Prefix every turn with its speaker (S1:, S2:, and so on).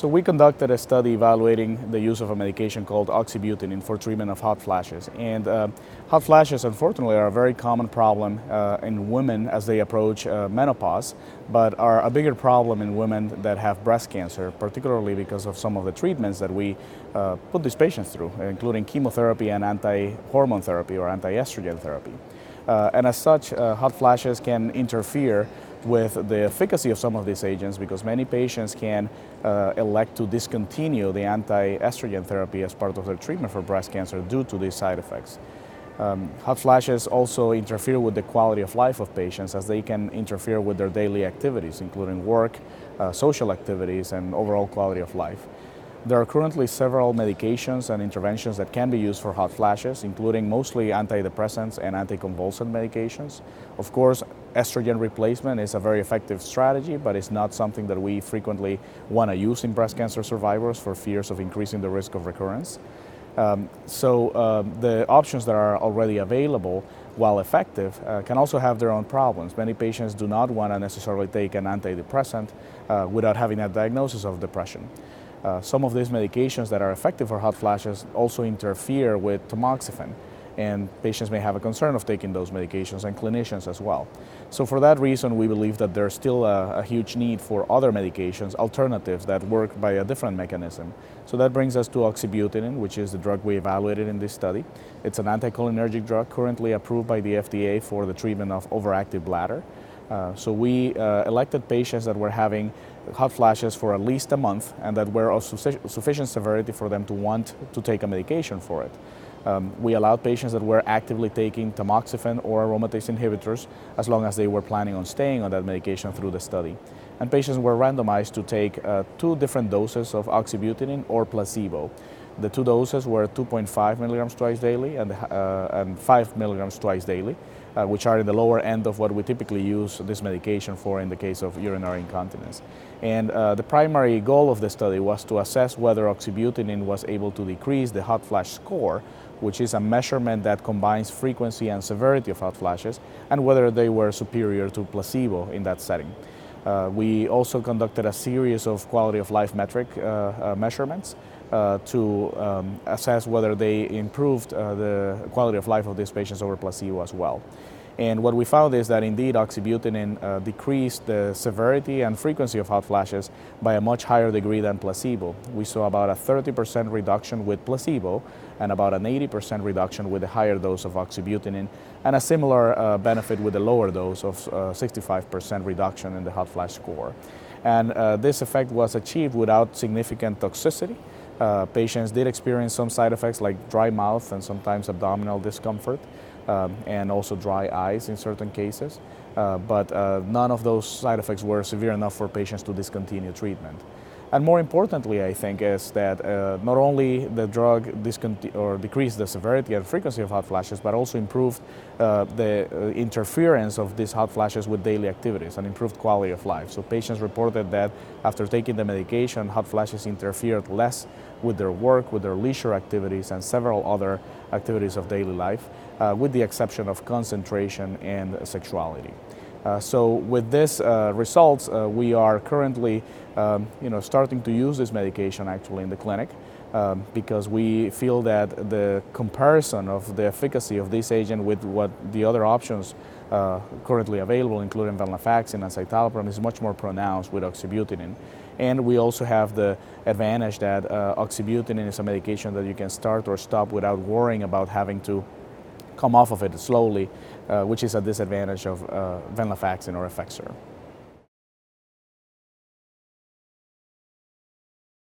S1: So we conducted a study evaluating the use of a medication called oxybutynin for treatment of hot flashes. And uh, hot flashes, unfortunately, are a very common problem uh, in women as they approach uh, menopause, but are a bigger problem in women that have breast cancer, particularly because of some of the treatments that we uh, put these patients through, including chemotherapy and anti-hormone therapy or anti-estrogen therapy. Uh, and as such, uh, hot flashes can interfere with the efficacy of some of these agents because many patients can uh, elect to discontinue the anti-estrogen therapy as part of their treatment for breast cancer due to these side effects. Um, hot flashes also interfere with the quality of life of patients as they can interfere with their daily activities, including work, uh, social activities, and overall quality of life. There are currently several medications and interventions that can be used for hot flashes, including mostly antidepressants and anticonvulsant medications. Of course, estrogen replacement is a very effective strategy, but it's not something that we frequently want to use in breast cancer survivors for fears of increasing the risk of recurrence. Um, so uh, the options that are already available, while effective, uh, can also have their own problems. Many patients do not want to necessarily take an antidepressant uh, without having a diagnosis of depression. Uh, some of these medications that are effective for hot flashes also interfere with tamoxifen, and patients may have a concern of taking those medications, and clinicians as well. So for that reason, we believe that there's still a, a, huge need for other medications, alternatives that work by a different mechanism. So that brings us to oxybutynin, which is the drug we evaluated in this study. It's an anticholinergic drug currently approved by the FDA for the treatment of overactive bladder. Uh, so we uh, elected patients that were having hot flashes for at least a month and that were of sufficient severity for them to want to take a medication for it. Um, we allowed patients that were actively taking tamoxifen or aromatase inhibitors as long as they were planning on staying on that medication through the study. And patients were randomized to take uh, two different doses of oxybutynin or placebo. The two doses were 2.5 milligrams twice daily and, uh, and 5 milligrams twice daily uh, which are in the lower end of what we typically use this medication for in the case of urinary incontinence. And uh, the primary goal of the study was to assess whether oxybutynin was able to decrease the hot flash score, which is a measurement that combines frequency and severity of hot flashes, and whether they were superior to placebo in that setting. Uh, we also conducted a series of quality of life metric uh, uh, measurements uh, to um, assess whether they improved uh, the quality of life of these patients over placebo as well. And what we found is that indeed oxybutynin uh, decreased the severity and frequency of hot flashes by a much higher degree than placebo. We saw about a 30% reduction with placebo and about an 80% reduction with a higher dose of oxybutynin and a similar uh, benefit with the lower dose of 65% uh, reduction in the hot flash score. And uh, this effect was achieved without significant toxicity. Uh, patients did experience some side effects like dry mouth and sometimes abdominal discomfort um, and also dry eyes in certain cases. Uh, but uh, none of those side effects were severe enough for patients to discontinue treatment. And more importantly, I think, is that uh, not only the drug or decreased the severity and frequency of hot flashes, but also improved uh, the uh, interference of these hot flashes with daily activities and improved quality of life. So patients reported that after taking the medication, hot flashes interfered less with their work, with their leisure activities, and several other activities of daily life, uh, with the exception of concentration and sexuality. Uh, so with this uh, results, uh, we are currently um, you know, starting to use this medication actually in the clinic um, because we feel that the comparison of the efficacy of this agent with what the other options uh, currently available, including venlafaxine and citalopram, is much more pronounced with oxybutynin. And we also have the advantage that uh, oxybutynin is a medication that you can start or stop without worrying about having to come off of it slowly, uh, which is a disadvantage of uh, venlafaxine or Effexor.